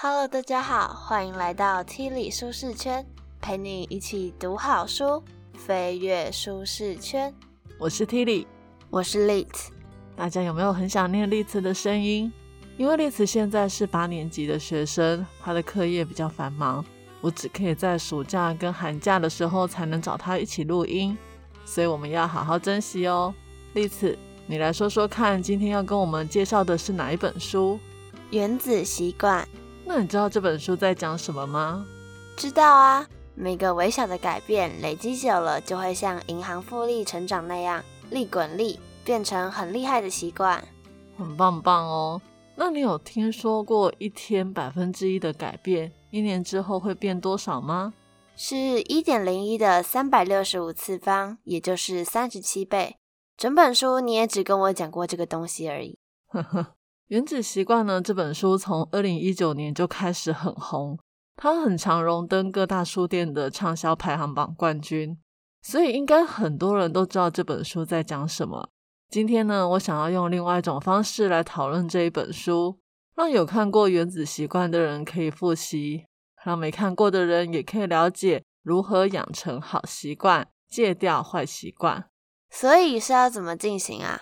Hello，大家好，欢迎来到 T 里舒适圈，陪你一起读好书，飞跃舒适圈。我是 T 里，我是 Lit。大家有没有很想念丽慈的声音？因为丽慈现在是八年级的学生，她的课业比较繁忙，我只可以在暑假跟寒假的时候才能找她一起录音，所以我们要好好珍惜哦。丽慈，你来说说看，今天要跟我们介绍的是哪一本书？原子习惯。那你知道这本书在讲什么吗？知道啊，每个微小的改变累积久了，就会像银行复利成长那样，利滚利，变成很厉害的习惯。很棒棒哦。那你有听说过一天百分之一的改变，一年之后会变多少吗？是一点零一的三百六十五次方，也就是三十七倍。整本书你也只跟我讲过这个东西而已。呵呵，《原子习惯》呢？这本书从二零一九年就开始很红，它很常荣登各大书店的畅销排行榜冠军，所以应该很多人都知道这本书在讲什么。今天呢，我想要用另外一种方式来讨论这一本书，让有看过《原子习惯》的人可以复习，让没看过的人也可以了解如何养成好习惯，戒掉坏习惯。所以是要怎么进行啊？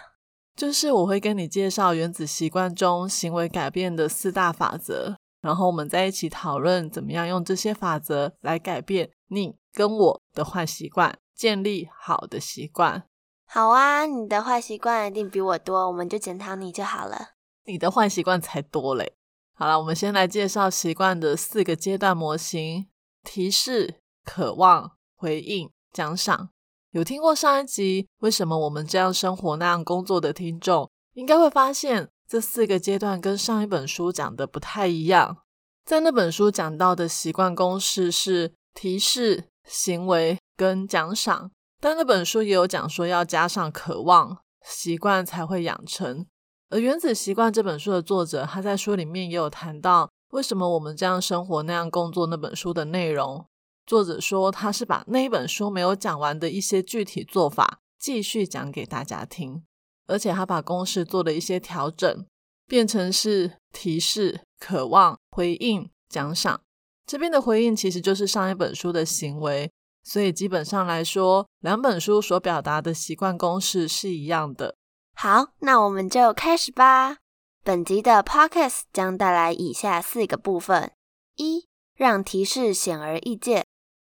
就是我会跟你介绍原子习惯中行为改变的四大法则，然后我们在一起讨论怎么样用这些法则来改变你跟我的坏习惯，建立好的习惯。好啊，你的坏习惯一定比我多，我们就检讨你就好了。你的坏习惯才多嘞。好了，我们先来介绍习惯的四个阶段模型：提示、渴望、回应、奖赏。有听过上一集为什么我们这样生活那样工作的听众，应该会发现这四个阶段跟上一本书讲的不太一样。在那本书讲到的习惯公式是提示、行为跟奖赏，但那本书也有讲说要加上渴望，习惯才会养成。而《原子习惯》这本书的作者，他在书里面也有谈到为什么我们这样生活那样工作那本书的内容。作者说，他是把那一本书没有讲完的一些具体做法继续讲给大家听，而且他把公式做了一些调整，变成是提示、渴望、回应、奖赏。这边的回应其实就是上一本书的行为，所以基本上来说，两本书所表达的习惯公式是一样的。好，那我们就开始吧。本集的 podcast 将带来以下四个部分：一、让提示显而易见。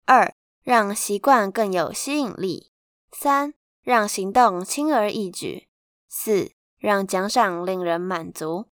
二，让习惯更有吸引力；三，让行动轻而易举；四，让奖赏令人满足。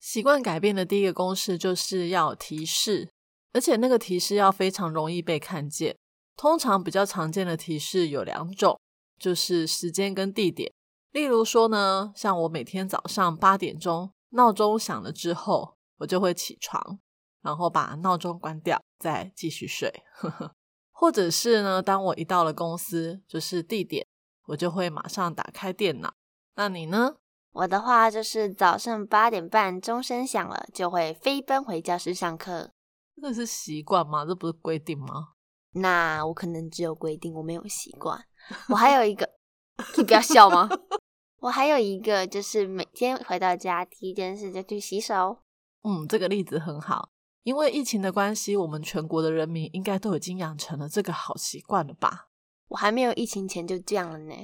习惯改变的第一个公式就是要提示，而且那个提示要非常容易被看见。通常比较常见的提示有两种，就是时间跟地点。例如说呢，像我每天早上八点钟闹钟响了之后，我就会起床。然后把闹钟关掉，再继续睡。或者是呢，当我一到了公司，就是地点，我就会马上打开电脑。那你呢？我的话就是早上八点半钟声响了，就会飞奔回教室上课。这是习惯吗？这不是规定吗？那我可能只有规定，我没有习惯。我还有一个，你不要笑吗？我还有一个，就是每天回到家第一件事就去洗手。嗯，这个例子很好。因为疫情的关系，我们全国的人民应该都已经养成了这个好习惯了吧？我还没有疫情前就这样了呢，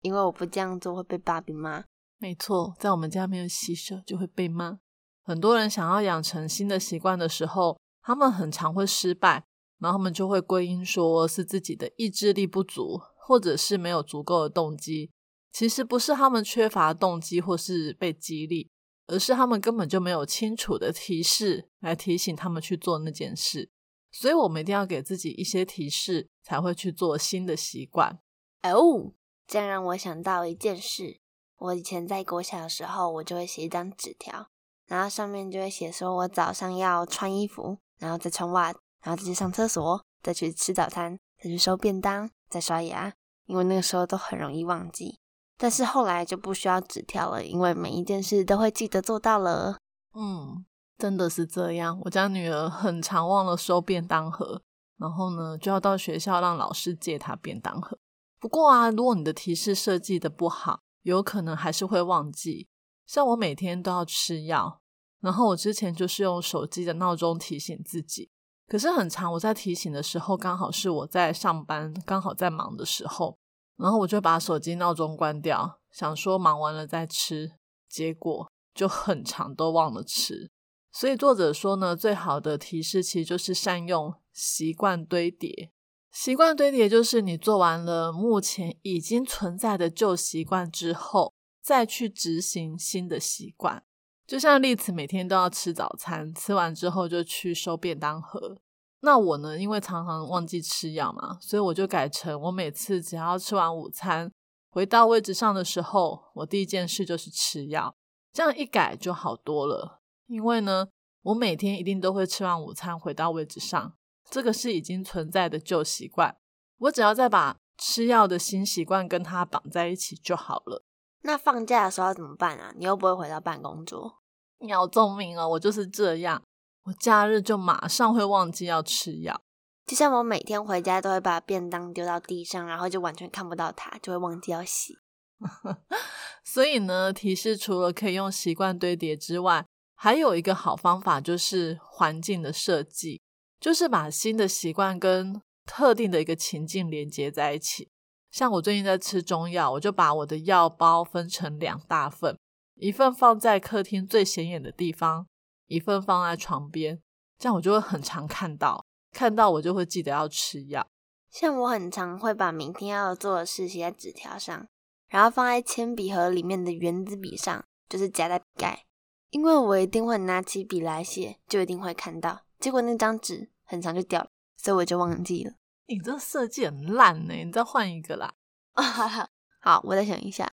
因为我不这样做会被爸比骂。没错，在我们家没有洗手就会被骂。很多人想要养成新的习惯的时候，他们很常会失败，然后他们就会归因说是自己的意志力不足，或者是没有足够的动机。其实不是他们缺乏动机，或是被激励。而是他们根本就没有清楚的提示来提醒他们去做那件事，所以我们一定要给自己一些提示，才会去做新的习惯。哦，这样让我想到一件事：我以前在国小的时候，我就会写一张纸条，然后上面就会写说我早上要穿衣服，然后再穿袜，然后再去上厕所，再去吃早餐，再去收便当，再刷牙，因为那个时候都很容易忘记。但是后来就不需要纸条了，因为每一件事都会记得做到了。嗯，真的是这样。我家女儿很常忘了收便当盒，然后呢就要到学校让老师借她便当盒。不过啊，如果你的提示设计的不好，有可能还是会忘记。像我每天都要吃药，然后我之前就是用手机的闹钟提醒自己，可是很长，我在提醒的时候刚好是我在上班，刚好在忙的时候，然后我就把手机闹钟关掉，想说忙完了再吃，结果就很长都忘了吃。所以作者说呢，最好的提示其实就是善用习惯堆叠。习惯堆叠就是你做完了目前已经存在的旧习惯之后，再去执行新的习惯。就像丽子每天都要吃早餐，吃完之后就去收便当盒。那我呢，因为常常忘记吃药嘛，所以我就改成我每次只要吃完午餐回到位置上的时候，我第一件事就是吃药。这样一改就好多了。因为呢，我每天一定都会吃完午餐回到位置上。这个是已经存在的旧习惯，我只要再把吃药的新习惯跟它绑在一起就好了。那放假的时候怎么办啊？你又不会回到办公桌。你好聪明哦，我就是这样，我假日就马上会忘记要吃药。就像我每天回家都会把便当丢到地上，然后就完全看不到它，就会忘记要洗。所以呢，提示除了可以用习惯堆叠之外，还有一个好方法就是环境的设计。就是把新的习惯跟特定的一个情境连接在一起。像我最近在吃中药，我就把我的药包分成两大份，一份放在客厅最显眼的地方，一份放在床边。这样我就会很常看到，看到我就会记得要吃药。像我很常会把明天要做的事写在纸条上，然后放在铅笔盒里面的圆珠笔上，就是夹在笔盖，因为我一定会拿起笔来写，就一定会看到。结果那张纸很长就掉了，所以我就忘记了。你这设计很烂呢，你再换一个啦。好，我再想一下。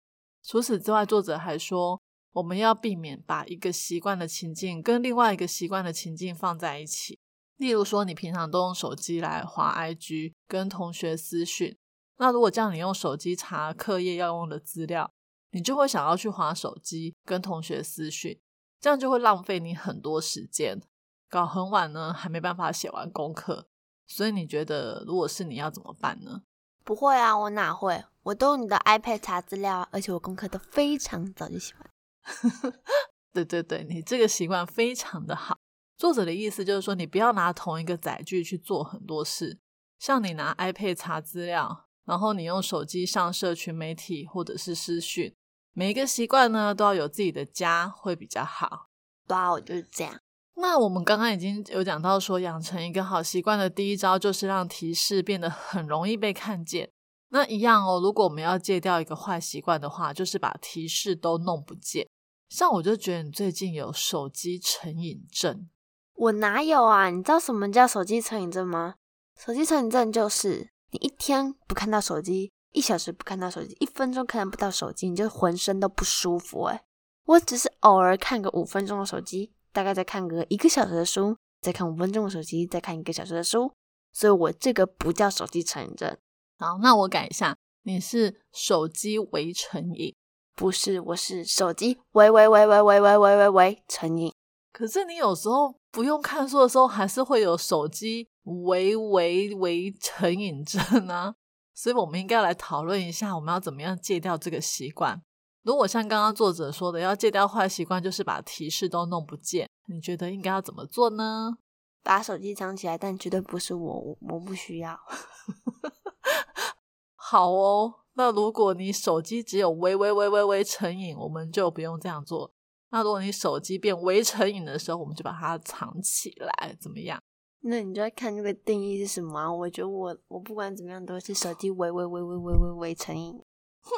除此之外，作者还说，我们要避免把一个习惯的情境跟另外一个习惯的情境放在一起。例如说，你平常都用手机来滑 IG 跟同学私讯，那如果叫你用手机查课业要用的资料，你就会想要去滑手机跟同学私讯，这样就会浪费你很多时间。搞很晚呢，还没办法写完功课，所以你觉得如果是你要怎么办呢？不会啊，我哪会？我都用你的 iPad 查资料，而且我功课都非常早就写完。对对对，你这个习惯非常的好。作者的意思就是说，你不要拿同一个载具去做很多事，像你拿 iPad 查资料，然后你用手机上社群媒体或者是私讯，每一个习惯呢都要有自己的家会比较好。对啊，我就是这样。那我们刚刚已经有讲到说，养成一个好习惯的第一招就是让提示变得很容易被看见。那一样哦，如果我们要戒掉一个坏习惯的话，就是把提示都弄不见。像我就觉得你最近有手机成瘾症，我哪有啊？你知道什么叫手机成瘾症吗？手机成瘾症就是你一天不看到手机，一小时不看到手机，一分钟看不到手机，你就浑身都不舒服。诶我只是偶尔看个五分钟的手机。大概再看个一个小时的书，再看五分钟的手机，再看一个小时的书，所以我这个不叫手机成瘾症。好，那我改一下，你是手机为成瘾，不是，我是手机微微微微微微微微微成瘾。可是你有时候不用看书的时候，还是会有手机为为为成瘾症啊。所以我们应该来讨论一下，我们要怎么样戒掉这个习惯。如果像刚刚作者说的，要戒掉坏习惯，就是把提示都弄不见。你觉得应该要怎么做呢？把手机藏起来，但绝对不是我，我不需要。好哦，那如果你手机只有微微微微微成瘾，我们就不用这样做。那如果你手机变微成瘾的时候，我们就把它藏起来，怎么样？那你就要看这个定义是什么啊？我觉得我我不管怎么样都是手机微微微微微微微成瘾。哼，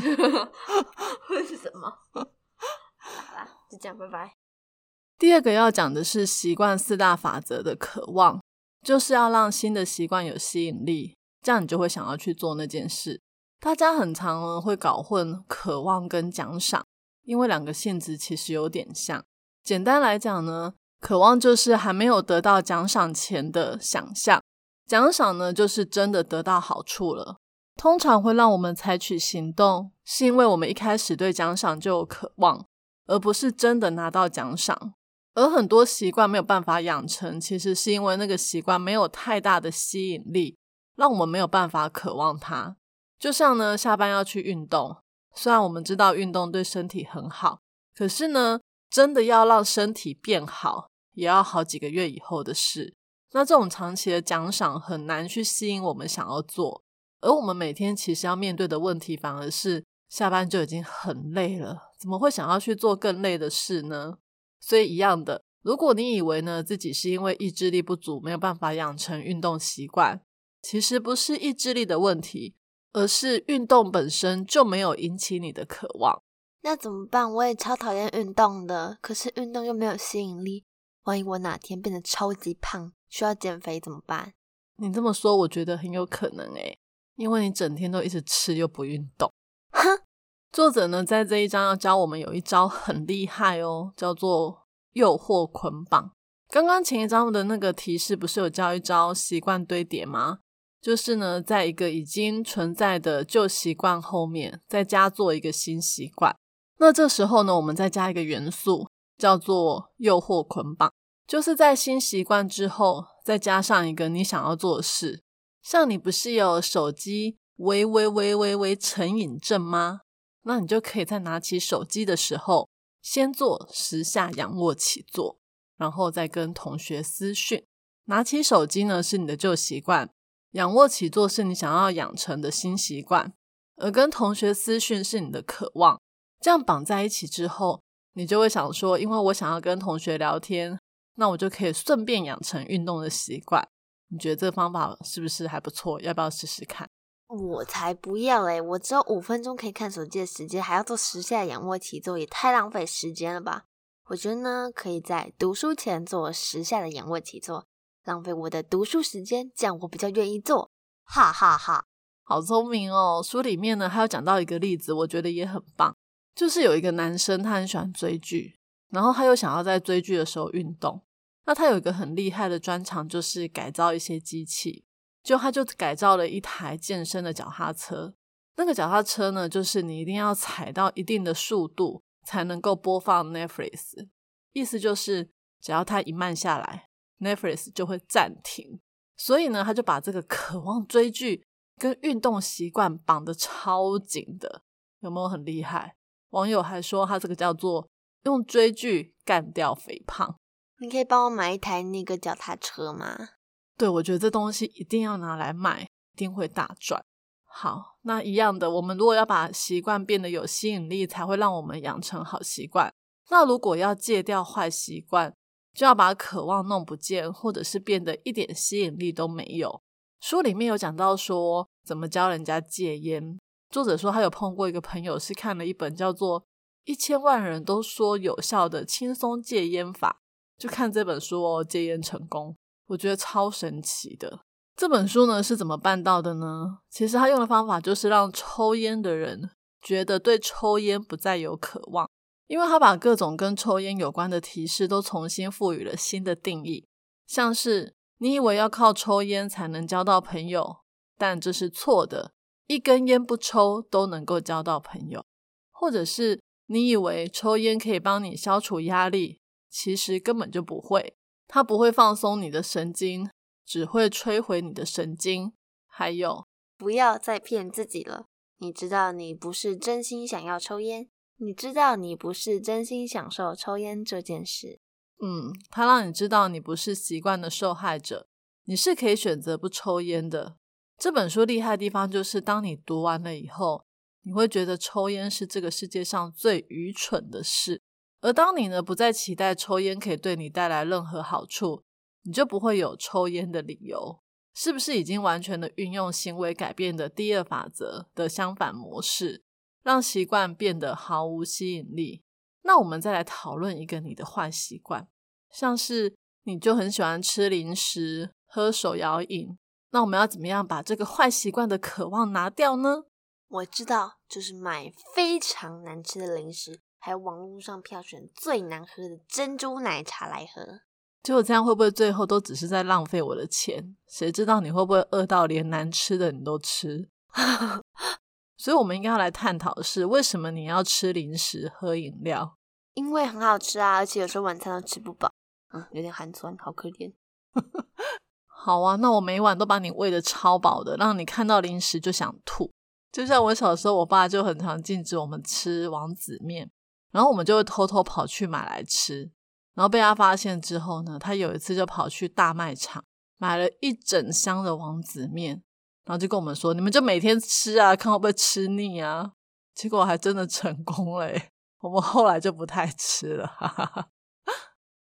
会 是什么？好啦，就这样，拜拜。第二个要讲的是习惯四大法则的渴望，就是要让新的习惯有吸引力，这样你就会想要去做那件事。大家很常会搞混渴望跟奖赏，因为两个性质其实有点像。简单来讲呢，渴望就是还没有得到奖赏前的想象，奖赏呢就是真的得到好处了。通常会让我们采取行动，是因为我们一开始对奖赏就有渴望，而不是真的拿到奖赏。而很多习惯没有办法养成，其实是因为那个习惯没有太大的吸引力，让我们没有办法渴望它。就像呢，下班要去运动，虽然我们知道运动对身体很好，可是呢，真的要让身体变好，也要好几个月以后的事。那这种长期的奖赏很难去吸引我们想要做，而我们每天其实要面对的问题，反而是下班就已经很累了，怎么会想要去做更累的事呢？所以一样的，如果你以为呢自己是因为意志力不足，没有办法养成运动习惯，其实不是意志力的问题，而是运动本身就没有引起你的渴望。那怎么办？我也超讨厌运动的，可是运动又没有吸引力。万一我哪天变得超级胖，需要减肥怎么办？你这么说，我觉得很有可能诶，因为你整天都一直吃又不运动。哼，作者呢在这一章要教我们有一招很厉害哦，叫做诱惑捆绑。刚刚前一章的那个提示不是有教一招习惯堆叠吗？就是呢，在一个已经存在的旧习惯后面，再加做一个新习惯。那这时候呢，我们再加一个元素，叫做诱惑捆绑，就是在新习惯之后，再加上一个你想要做的事。像你不是有手机微微微微微成瘾症吗？那你就可以在拿起手机的时候，先做十下仰卧起坐，然后再跟同学私讯。拿起手机呢，是你的旧习惯。仰卧起坐是你想要养成的新习惯，而跟同学私讯是你的渴望。这样绑在一起之后，你就会想说：因为我想要跟同学聊天，那我就可以顺便养成运动的习惯。你觉得这个方法是不是还不错？要不要试试看？我才不要嘞！我只有五分钟可以看手机的时间，还要做十下仰卧起坐，也太浪费时间了吧？我觉得呢，可以在读书前做十下的仰卧起坐。浪费我的读书时间，这样我比较愿意做，哈哈哈！好聪明哦。书里面呢还有讲到一个例子，我觉得也很棒，就是有一个男生他很喜欢追剧，然后他又想要在追剧的时候运动，那他有一个很厉害的专长，就是改造一些机器，就他就改造了一台健身的脚踏车。那个脚踏车呢，就是你一定要踩到一定的速度才能够播放 Netflix，意思就是只要它一慢下来。Netflix 就会暂停，所以呢，他就把这个渴望追剧跟运动习惯绑得超紧的，有没有很厉害？网友还说他这个叫做用追剧干掉肥胖。你可以帮我买一台那个脚踏车吗？对，我觉得这东西一定要拿来卖，一定会大赚。好，那一样的，我们如果要把习惯变得有吸引力，才会让我们养成好习惯。那如果要戒掉坏习惯，就要把渴望弄不见，或者是变得一点吸引力都没有。书里面有讲到说怎么教人家戒烟。作者说他有碰过一个朋友，是看了一本叫做《一千万人都说有效的轻松戒烟法》，就看这本书哦，戒烟成功，我觉得超神奇的。这本书呢是怎么办到的呢？其实他用的方法就是让抽烟的人觉得对抽烟不再有渴望。因为他把各种跟抽烟有关的提示都重新赋予了新的定义，像是你以为要靠抽烟才能交到朋友，但这是错的，一根烟不抽都能够交到朋友；或者是你以为抽烟可以帮你消除压力，其实根本就不会，它不会放松你的神经，只会摧毁你的神经。还有，不要再骗自己了，你知道你不是真心想要抽烟。你知道你不是真心享受抽烟这件事，嗯，他让你知道你不是习惯的受害者，你是可以选择不抽烟的。这本书厉害的地方就是，当你读完了以后，你会觉得抽烟是这个世界上最愚蠢的事。而当你呢不再期待抽烟可以对你带来任何好处，你就不会有抽烟的理由。是不是已经完全的运用行为改变的第二法则的相反模式？让习惯变得毫无吸引力。那我们再来讨论一个你的坏习惯，像是你就很喜欢吃零食、喝手摇饮。那我们要怎么样把这个坏习惯的渴望拿掉呢？我知道，就是买非常难吃的零食，还有网络上票选最难喝的珍珠奶茶来喝。结果这样会不会最后都只是在浪费我的钱？谁知道你会不会饿到连难吃的你都吃？所以，我们应该要来探讨的是，为什么你要吃零食、喝饮料？因为很好吃啊，而且有时候晚餐都吃不饱，嗯，有点寒酸，好可怜。好啊，那我每晚都把你喂的超饱的，让你看到零食就想吐。就像我小时候，我爸就很常禁止我们吃王子面，然后我们就会偷偷跑去买来吃。然后被他发现之后呢，他有一次就跑去大卖场买了一整箱的王子面，然后就跟我们说：“你们就每天吃啊，看会不会吃腻啊。”结果还真的成功了，我们后来就不太吃了。哈哈哈。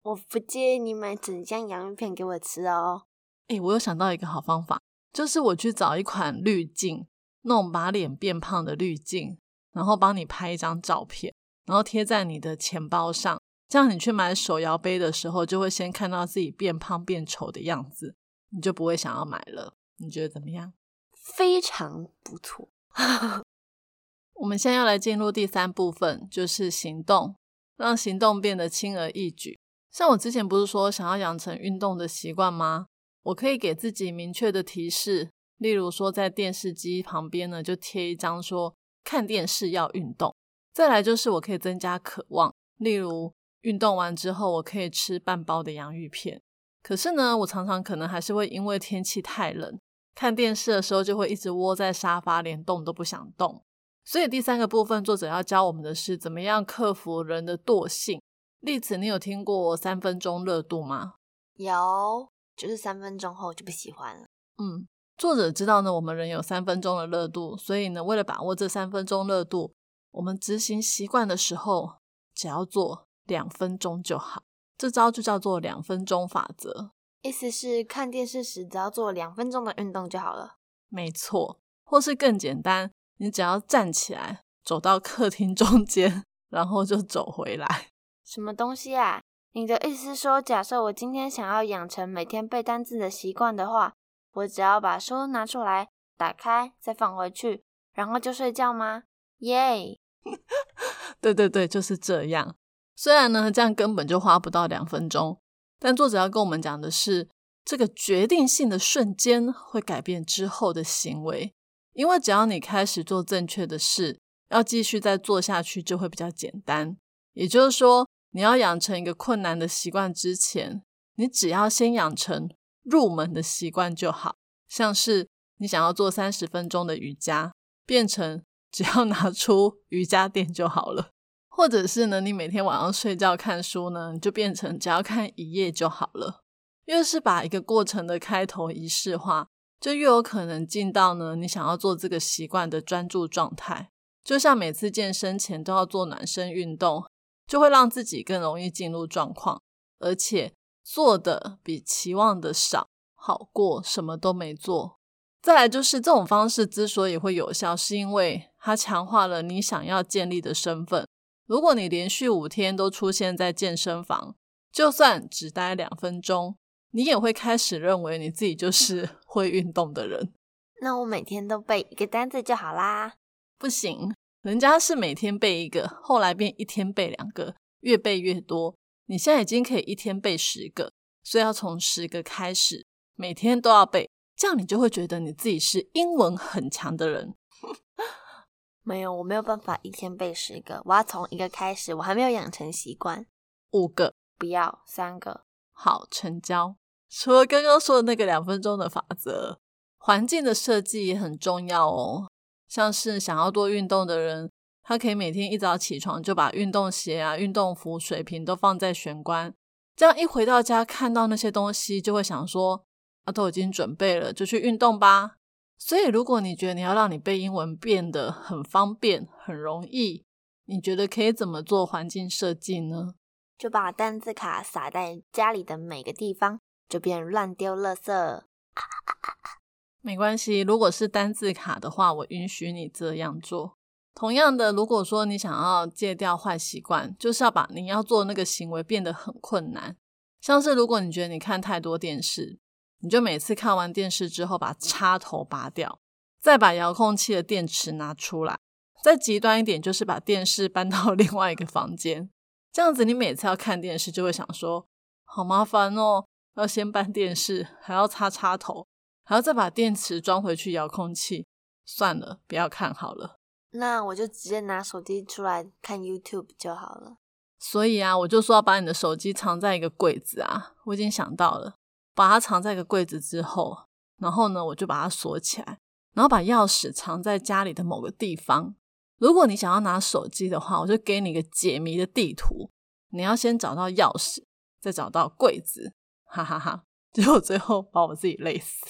我不介意你买整箱洋芋片给我吃哦。哎，我有想到一个好方法，就是我去找一款滤镜，那种把脸变胖的滤镜，然后帮你拍一张照片，然后贴在你的钱包上。这样你去买手摇杯的时候，就会先看到自己变胖变丑的样子，你就不会想要买了。你觉得怎么样？非常不错。我们现在要来进入第三部分，就是行动，让行动变得轻而易举。像我之前不是说想要养成运动的习惯吗？我可以给自己明确的提示，例如说在电视机旁边呢，就贴一张说看电视要运动。再来就是我可以增加渴望，例如。运动完之后，我可以吃半包的洋芋片。可是呢，我常常可能还是会因为天气太冷，看电视的时候就会一直窝在沙发，连动都不想动。所以第三个部分，作者要教我们的是怎么样克服人的惰性。例子，你有听过三分钟热度吗？有，就是三分钟后就不喜欢了。嗯，作者知道呢，我们人有三分钟的热度，所以呢，为了把握这三分钟热度，我们执行习惯的时候，只要做。两分钟就好，这招就叫做两分钟法则。意思是看电视时只要做两分钟的运动就好了。没错，或是更简单，你只要站起来走到客厅中间，然后就走回来。什么东西啊？你的意思是说，假设我今天想要养成每天背单字的习惯的话，我只要把书拿出来，打开，再放回去，然后就睡觉吗？耶！对对对，就是这样。虽然呢，这样根本就花不到两分钟，但作者要跟我们讲的是，这个决定性的瞬间会改变之后的行为。因为只要你开始做正确的事，要继续再做下去就会比较简单。也就是说，你要养成一个困难的习惯之前，你只要先养成入门的习惯就好。像是你想要做三十分钟的瑜伽，变成只要拿出瑜伽垫就好了。或者是呢，你每天晚上睡觉看书呢，你就变成只要看一页就好了。越是把一个过程的开头仪式化，就越有可能进到呢你想要做这个习惯的专注状态。就像每次健身前都要做暖身运动，就会让自己更容易进入状况，而且做的比期望的少，好过什么都没做。再来就是这种方式之所以会有效，是因为它强化了你想要建立的身份。如果你连续五天都出现在健身房，就算只待两分钟，你也会开始认为你自己就是 会运动的人。那我每天都背一个单字就好啦？不行，人家是每天背一个，后来变一天背两个，越背越多。你现在已经可以一天背十个，所以要从十个开始，每天都要背，这样你就会觉得你自己是英文很强的人。没有，我没有办法一天背十个，我要从一个开始，我还没有养成习惯。五个，不要三个，好，成交。除了刚刚说的那个两分钟的法则，环境的设计也很重要哦。像是想要多运动的人，他可以每天一早起床就把运动鞋啊、运动服、水瓶都放在玄关，这样一回到家看到那些东西，就会想说：啊，都已经准备了，就去运动吧。所以，如果你觉得你要让你背英文变得很方便、很容易，你觉得可以怎么做环境设计呢？就把单字卡撒在家里的每个地方，就变乱丢垃圾。没关系，如果是单字卡的话，我允许你这样做。同样的，如果说你想要戒掉坏习惯，就是要把你要做那个行为变得很困难。像是如果你觉得你看太多电视。你就每次看完电视之后，把插头拔掉，再把遥控器的电池拿出来。再极端一点，就是把电视搬到 另外一个房间。这样子，你每次要看电视，就会想说：好麻烦哦，要先搬电视，还要插插头，还要再把电池装回去遥控器。算了，不要看好了。那我就直接拿手机出来看 YouTube 就好了。所以啊，我就说要把你的手机藏在一个柜子啊。我已经想到了。把它藏在一个柜子之后，然后呢，我就把它锁起来，然后把钥匙藏在家里的某个地方。如果你想要拿手机的话，我就给你一个解谜的地图，你要先找到钥匙，再找到柜子，哈哈哈！结果最后把我自己累死。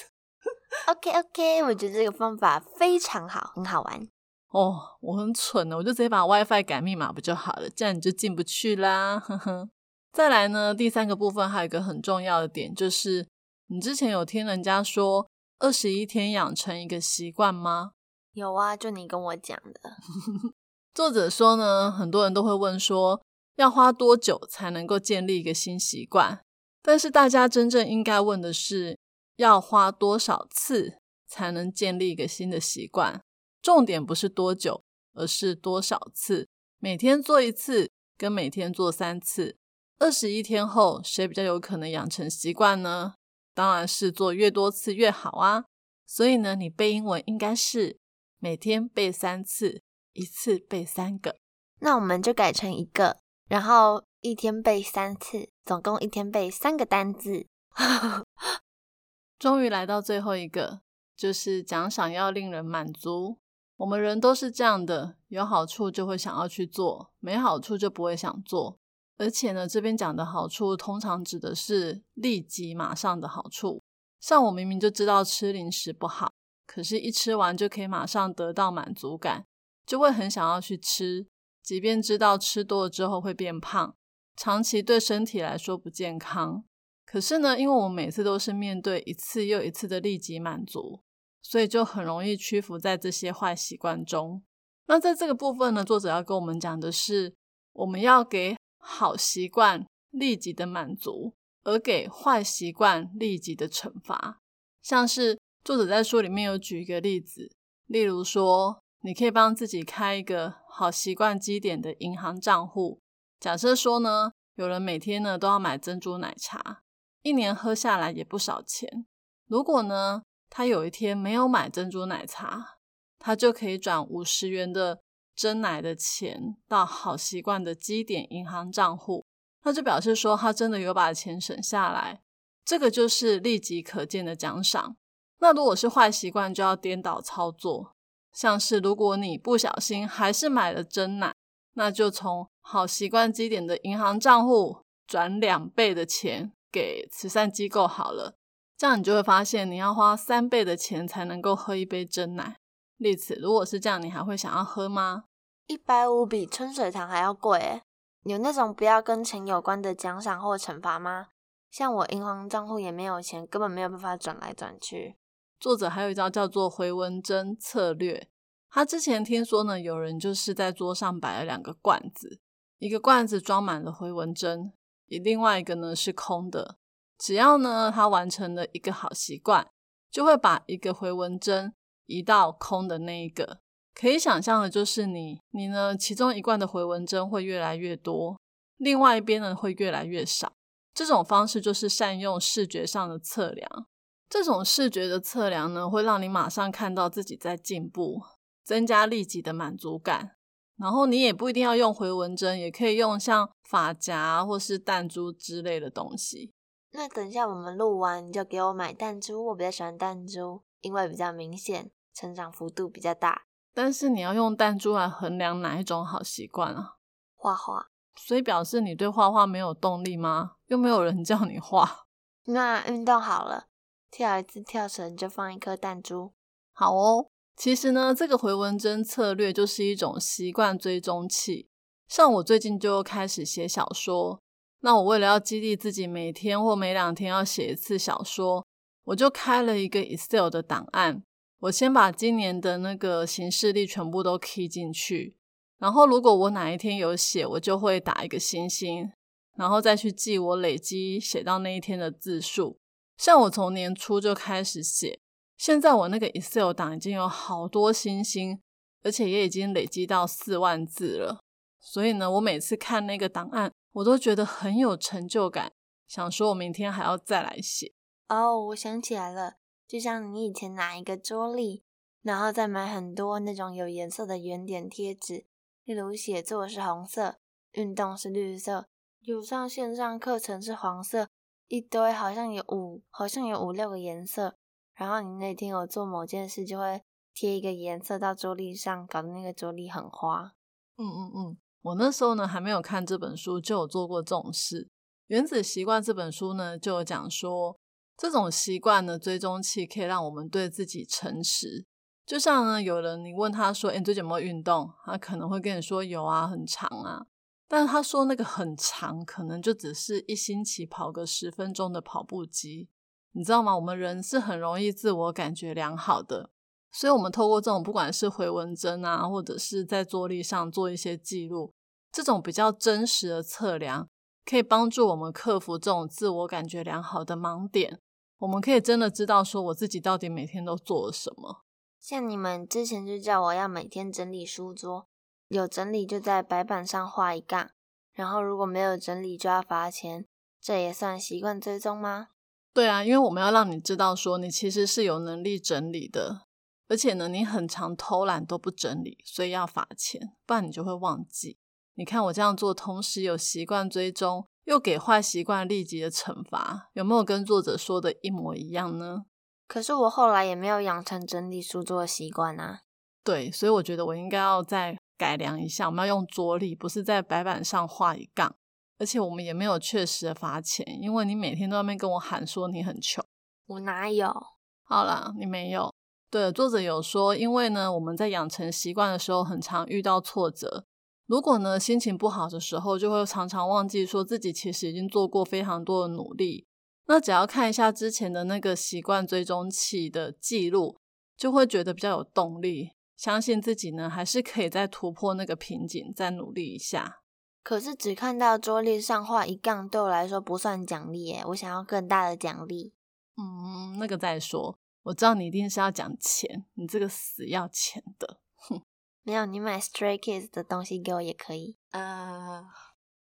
OK OK，我觉得这个方法非常好，很好玩。哦，我很蠢呢，我就直接把 WiFi 改密码不就好了？这样你就进不去啦。呵呵。再来呢，第三个部分还有一个很重要的点，就是你之前有听人家说二十一天养成一个习惯吗？有啊，就你跟我讲的。作者说呢，很多人都会问说，要花多久才能够建立一个新习惯？但是大家真正应该问的是，要花多少次才能建立一个新的习惯？重点不是多久，而是多少次。每天做一次，跟每天做三次，二十一天后，谁比较有可能养成习惯呢？当然是做越多次越好啊。所以呢，你背英文应该是每天背三次，一次背三个。那我们就改成一个，然后一天背三次，总共一天背三个单字。终于来到最后一个，就是奖赏要令人满足。我们人都是这样的，有好处就会想要去做，没好处就不会想做。而且呢，这边讲的好处通常指的是立即马上的好处。像我明明就知道吃零食不好，可是一吃完就可以马上得到满足感，就会很想要去吃。即便知道吃多了之后会变胖，长期对身体来说不健康。可是呢，因为我每次都是面对一次又一次的立即满足。所以就很容易屈服在这些坏习惯中。那在这个部分呢，作者要跟我们讲的是，我们要给好习惯立即的满足，而给坏习惯立即的惩罚。像是作者在书里面有举一个例子，例如说，你可以帮自己开一个好习惯积点的银行账户。假设说呢，有人每天呢都要买珍珠奶茶，一年喝下来也不少钱。如果呢，他有一天没有买珍珠奶茶，他就可以转五十元的真奶的钱到好习惯的基点银行账户，那就表示说他真的有把钱省下来，这个就是立即可见的奖赏。那如果是坏习惯，就要颠倒操作，像是如果你不小心还是买了真奶，那就从好习惯基点的银行账户转两倍的钱给慈善机构好了。这样你就会发现，你要花三倍的钱才能够喝一杯真奶。例子，如果是这样，你还会想要喝吗？一百五比春水堂还要贵。有那种不要跟钱有关的奖赏或惩罚吗？像我银行账户也没有钱，根本没有办法转来转去。作者还有一招叫做回文针策略。他之前听说呢，有人就是在桌上摆了两个罐子，一个罐子装满了回文针，另外一个呢是空的。只要呢，他完成了一个好习惯，就会把一个回纹针移到空的那一个。可以想象的就是，你你呢，其中一罐的回纹针会越来越多，另外一边呢会越来越少。这种方式就是善用视觉上的测量。这种视觉的测量呢，会让你马上看到自己在进步，增加立即的满足感。然后你也不一定要用回纹针，也可以用像发夹或是弹珠之类的东西。那等一下我们录完，你就给我买弹珠。我比较喜欢弹珠，因为比较明显，成长幅度比较大。但是你要用弹珠来衡量哪一种好习惯啊？画画。所以表示你对画画没有动力吗？又没有人叫你画。那运动好了，跳一次跳绳就放一颗弹珠。好哦。其实呢，这个回纹针策略就是一种习惯追踪器。像我最近就开始写小说。那我为了要激励自己，每天或每两天要写一次小说，我就开了一个 Excel 的档案。我先把今年的那个行事历全部都 key 进去，然后如果我哪一天有写，我就会打一个星星，然后再去记我累积写到那一天的字数。像我从年初就开始写，现在我那个 Excel 档已经有好多星星，而且也已经累积到四万字了。所以呢，我每次看那个档案。我都觉得很有成就感，想说我明天还要再来写。哦，我想起来了，就像你以前拿一个桌历，然后再买很多那种有颜色的圆点贴纸，例如写作是红色，运动是绿色，有上线上课程是黄色，一堆好像有五，好像有五六个颜色。然后你那天有做某件事，就会贴一个颜色到桌历上，搞得那个桌历很花。嗯嗯嗯，我那时候呢还没有看这本书，就有做过这种事。《原子习惯》这本书呢就有讲说，这种习惯的追踪器可以让我们对自己诚实。就像呢，有人你问他说：“哎，最近有没有运动？”他可能会跟你说：“有啊，很长啊。”但是他说那个很长，可能就只是一星期跑个十分钟的跑步机。你知道吗？我们人是很容易自我感觉良好的，所以我们透过这种不管是回文针啊，或者是在桌历上做一些记录，这种比较真实的测量，可以帮助我们克服这种自我感觉良好的盲点。我们可以真的知道说我自己到底每天都做了什么。像你们之前就叫我要每天整理书桌，有整理就在白板上画一杠，然后如果没有整理就要罚钱，这也算习惯追踪吗？对啊，因为我们要让你知道，说你其实是有能力整理的，而且呢，你很常偷懒都不整理，所以要罚钱，不然你就会忘记。你看我这样做，同时有习惯追踪，又给坏习惯立即的惩罚，有没有跟作者说的一模一样呢？可是我后来也没有养成整理书桌的习惯啊。对，所以我觉得我应该要再改良一下，我们要用桌历，不是在白板上画一杠。而且我们也没有确实的罚钱，因为你每天都在那边跟我喊说你很穷，我哪有？好啦，你没有。对，作者有说，因为呢，我们在养成习惯的时候，很常遇到挫折。如果呢心情不好的时候，就会常常忘记说自己其实已经做过非常多的努力。那只要看一下之前的那个习惯追踪器的记录，就会觉得比较有动力，相信自己呢还是可以再突破那个瓶颈，再努力一下。可是只看到桌历上画一杠，对我来说不算奖励耶。我想要更大的奖励。嗯，那个再说。我知道你一定是要讲钱，你这个死要钱的。哼，没有，你买 Stray Kids 的东西给我也可以。啊，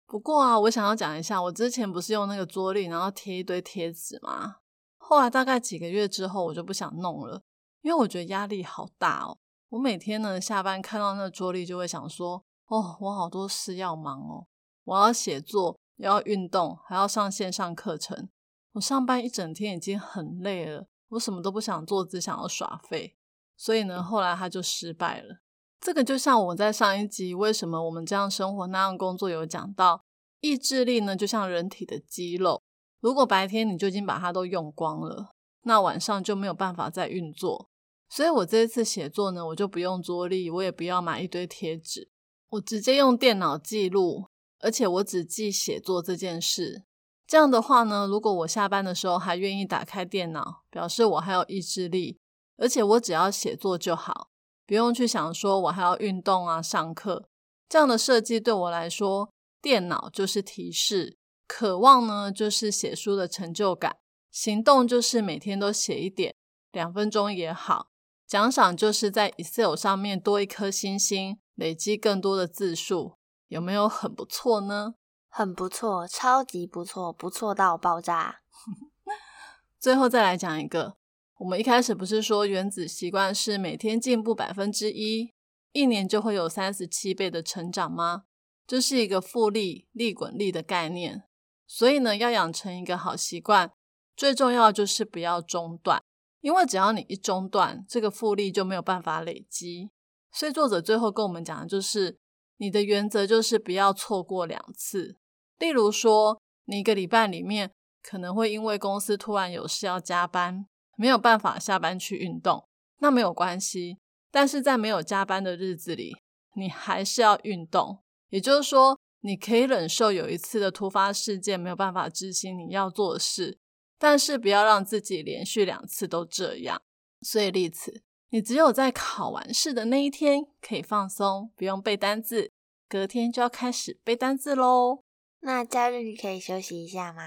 不过啊，我想要讲一下，我之前不是用那个桌立，然后贴一堆贴纸吗？后来大概几个月之后，我就不想弄了，因为我觉得压力好大哦。我每天呢下班看到那个桌立，就会想说。哦，我好多事要忙哦，我要写作，要运动，还要上线上课程。我上班一整天已经很累了，我什么都不想做，只想要耍废。所以呢，后来他就失败了。这个就像我在上一集为什么我们这样生活那样工作有讲到，意志力呢就像人体的肌肉，如果白天你就已经把它都用光了，那晚上就没有办法再运作。所以我这一次写作呢，我就不用桌历，我也不要买一堆贴纸。我直接用电脑记录，而且我只记写作这件事。这样的话呢，如果我下班的时候还愿意打开电脑，表示我还有意志力，而且我只要写作就好，不用去想说我还要运动啊、上课。这样的设计对我来说，电脑就是提示，渴望呢就是写书的成就感，行动就是每天都写一点，两分钟也好。奖赏就是在 Excel 上面多一颗星星。累积更多的字数，有没有很不错呢？很不错，超级不错，不错到爆炸。最后再来讲一个，我们一开始不是说原子习惯是每天进步百分之一，一年就会有三十七倍的成长吗？这是一个复利、利滚利的概念。所以呢，要养成一个好习惯，最重要就是不要中断，因为只要你一中断，这个复利就没有办法累积。所以作者最后跟我们讲的就是，你的原则就是不要错过两次。例如说，你一个礼拜里面可能会因为公司突然有事要加班，没有办法下班去运动，那没有关系。但是在没有加班的日子里，你还是要运动。也就是说，你可以忍受有一次的突发事件没有办法执行你要做的事，但是不要让自己连续两次都这样。所以，例此。你只有在考完试的那一天可以放松，不用背单字，隔天就要开始背单字喽。那假日你可以休息一下吗？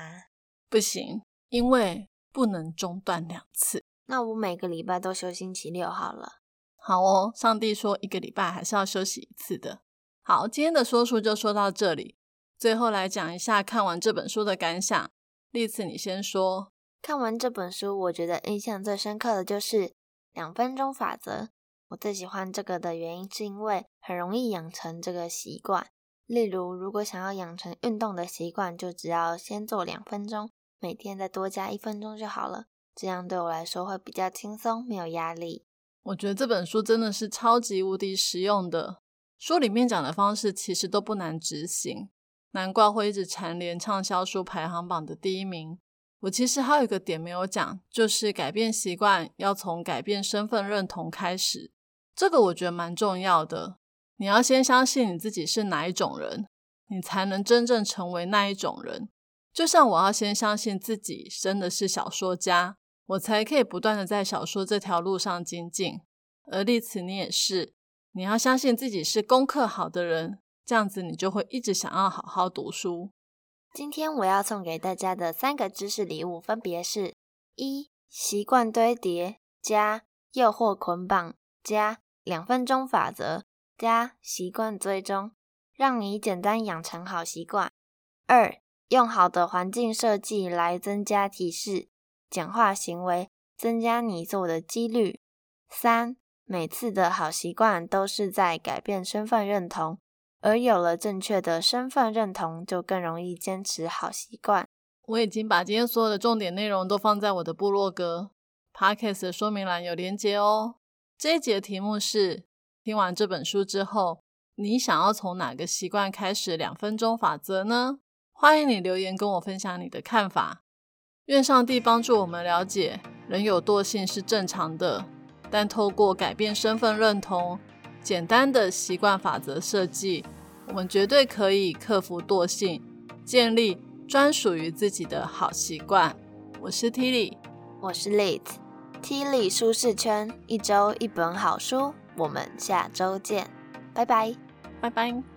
不行，因为不能中断两次。那我每个礼拜都休星期六好了。好哦，上帝说一个礼拜还是要休息一次的。好，今天的说书就说到这里。最后来讲一下看完这本书的感想。丽次，你先说。看完这本书，我觉得印象最深刻的就是。两分钟法则，我最喜欢这个的原因是因为很容易养成这个习惯。例如，如果想要养成运动的习惯，就只要先做两分钟，每天再多加一分钟就好了。这样对我来说会比较轻松，没有压力。我觉得这本书真的是超级无敌实用的。书里面讲的方式其实都不难执行，难怪会一直蝉联畅销书排行榜的第一名。我其实还有一个点没有讲，就是改变习惯要从改变身份认同开始。这个我觉得蛮重要的。你要先相信你自己是哪一种人，你才能真正成为那一种人。就像我要先相信自己真的是小说家，我才可以不断的在小说这条路上精进。而丽慈，你也是，你要相信自己是功课好的人，这样子你就会一直想要好好读书。今天我要送给大家的三个知识礼物，分别是：一、习惯堆叠加诱惑捆绑加两分钟法则加习惯追踪，让你简单养成好习惯；二、用好的环境设计来增加提示，简化行为，增加你做的几率；三、每次的好习惯都是在改变身份认同。而有了正确的身份认同，就更容易坚持好习惯。我已经把今天所有的重点内容都放在我的部落格 podcast 的说明栏有连接哦。这一节的题目是：听完这本书之后，你想要从哪个习惯开始两分钟法则呢？欢迎你留言跟我分享你的看法。愿上帝帮助我们了解，人有惰性是正常的，但透过改变身份认同。简单的习惯法则设计，我们绝对可以克服惰性，建立专属于自己的好习惯。我是 Tilly，我是 Lit，Tilly 舒适圈，一周一本好书，我们下周见，拜拜，拜拜。